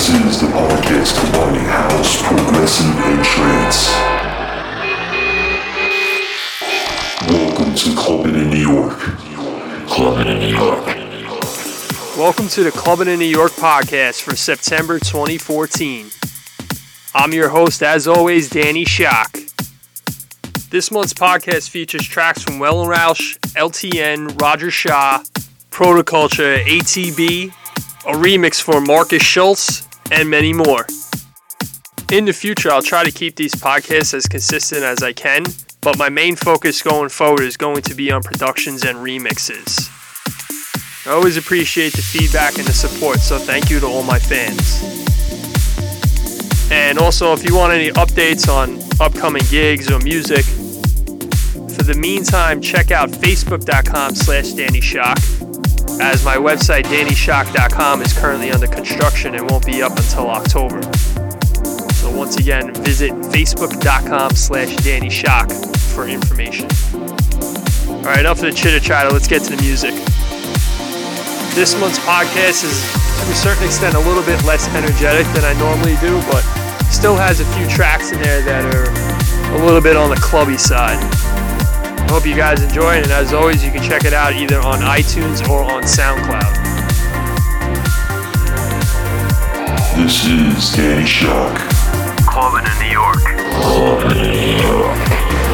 This is the podcast combining house, progressive, and trance. Welcome to Clubbing in New York. Clubbing in New York. Welcome to the Clubbing in New York podcast for September 2014. I'm your host, as always, Danny Shock. This month's podcast features tracks from Wellenrausch, LTN, Roger Shah, Protoculture, ATB, a remix for Markus Schulz, and many more. In the future, I'll try to keep these podcasts as consistent as I can, but my main focus going forward is going to be on productions and remixes. I always appreciate the feedback and the support, so thank you to all my fans. And also, if you want any updates on upcoming gigs or music, for the meantime, check out facebook.com slash Danny Shock, as my website, dannyshock.com, is currently under construction and won't be up until October. So once again, visit facebook.com slash dannyshock for information. All right, enough of the chitter chatter. Let's get to the music. This month's podcast is, to a certain extent, a little bit less energetic than I normally do, but still has a few tracks in there that are a little bit on the clubby side. I hope you guys enjoy it, and as always, you can check it out either on iTunes or on SoundCloud. This is Danny Shock. Clubbing in New York. Clubbing in New York.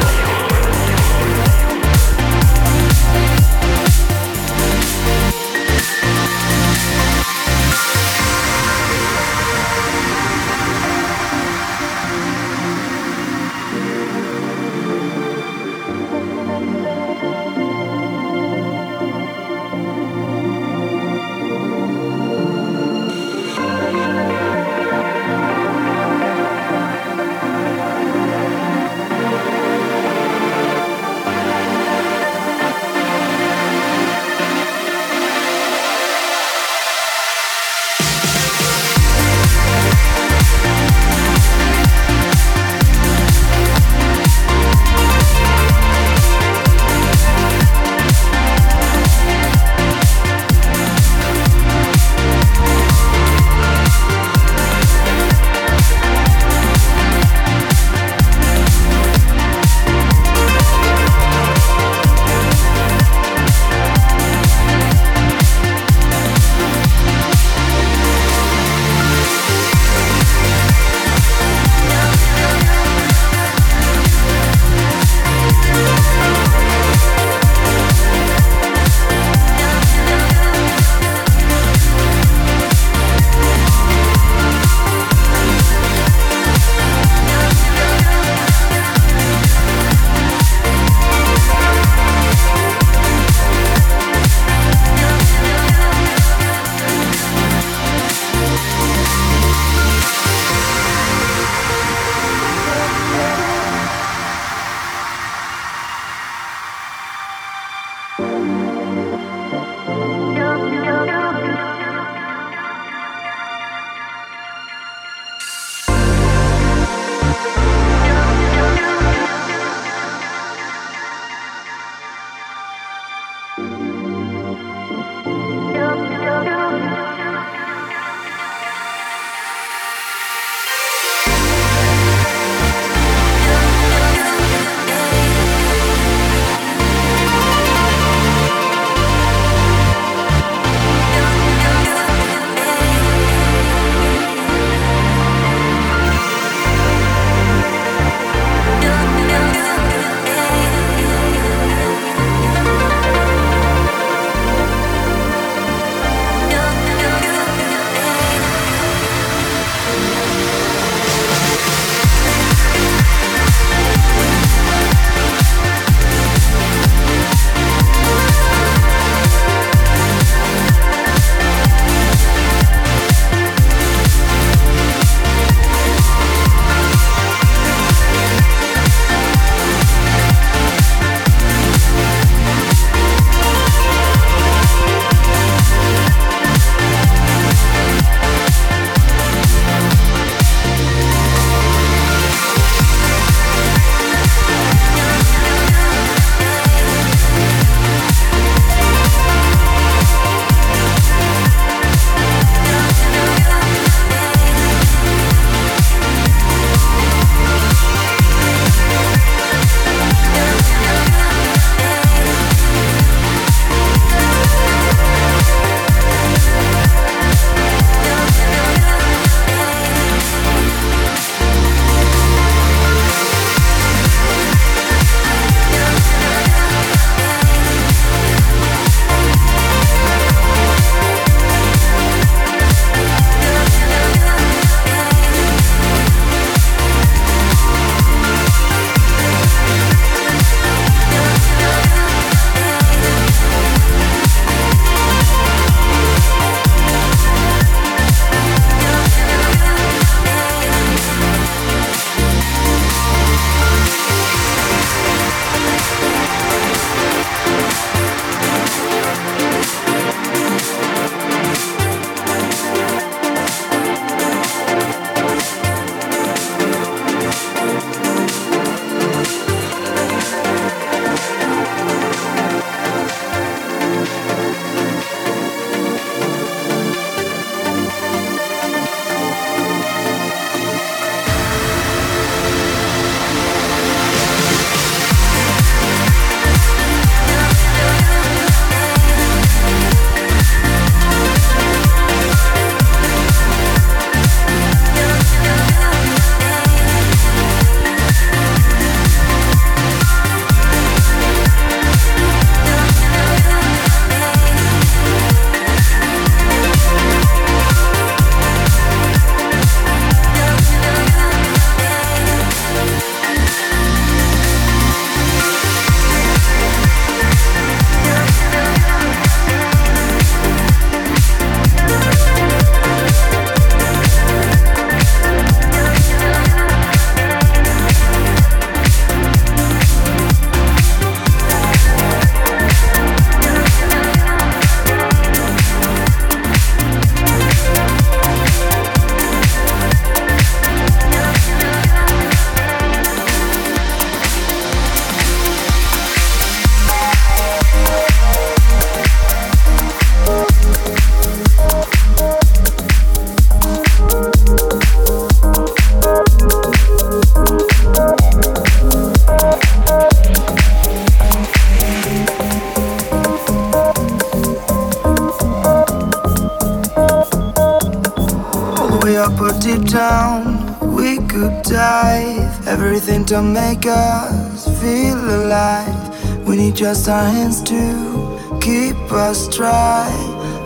Everything to make us feel alive. We need just our hands to keep us dry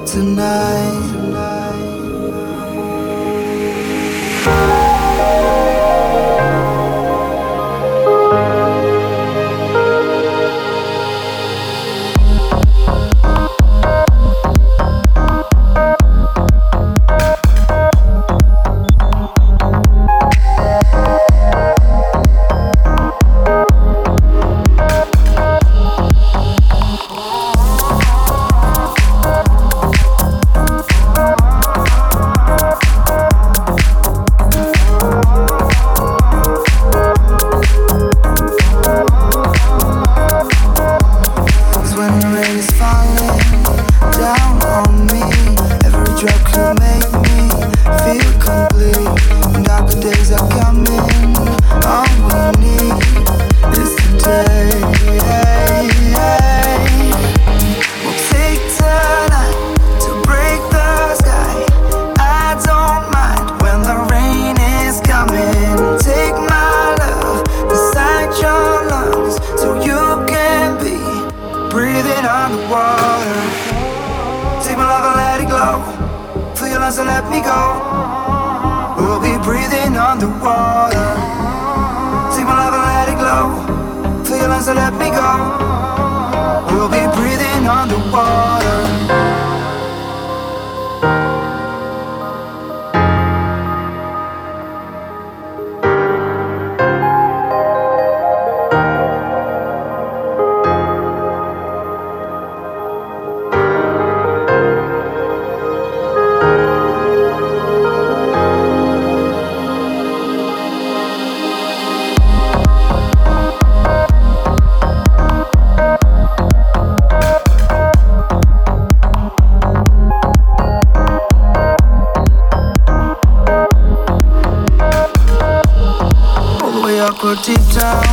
tonight. now.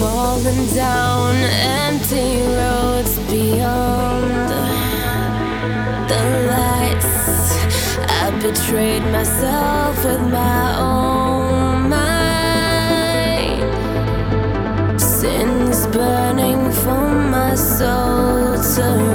Falling down empty roads beyond the lights. I betrayed myself with my own mind. Sins burning from my soul to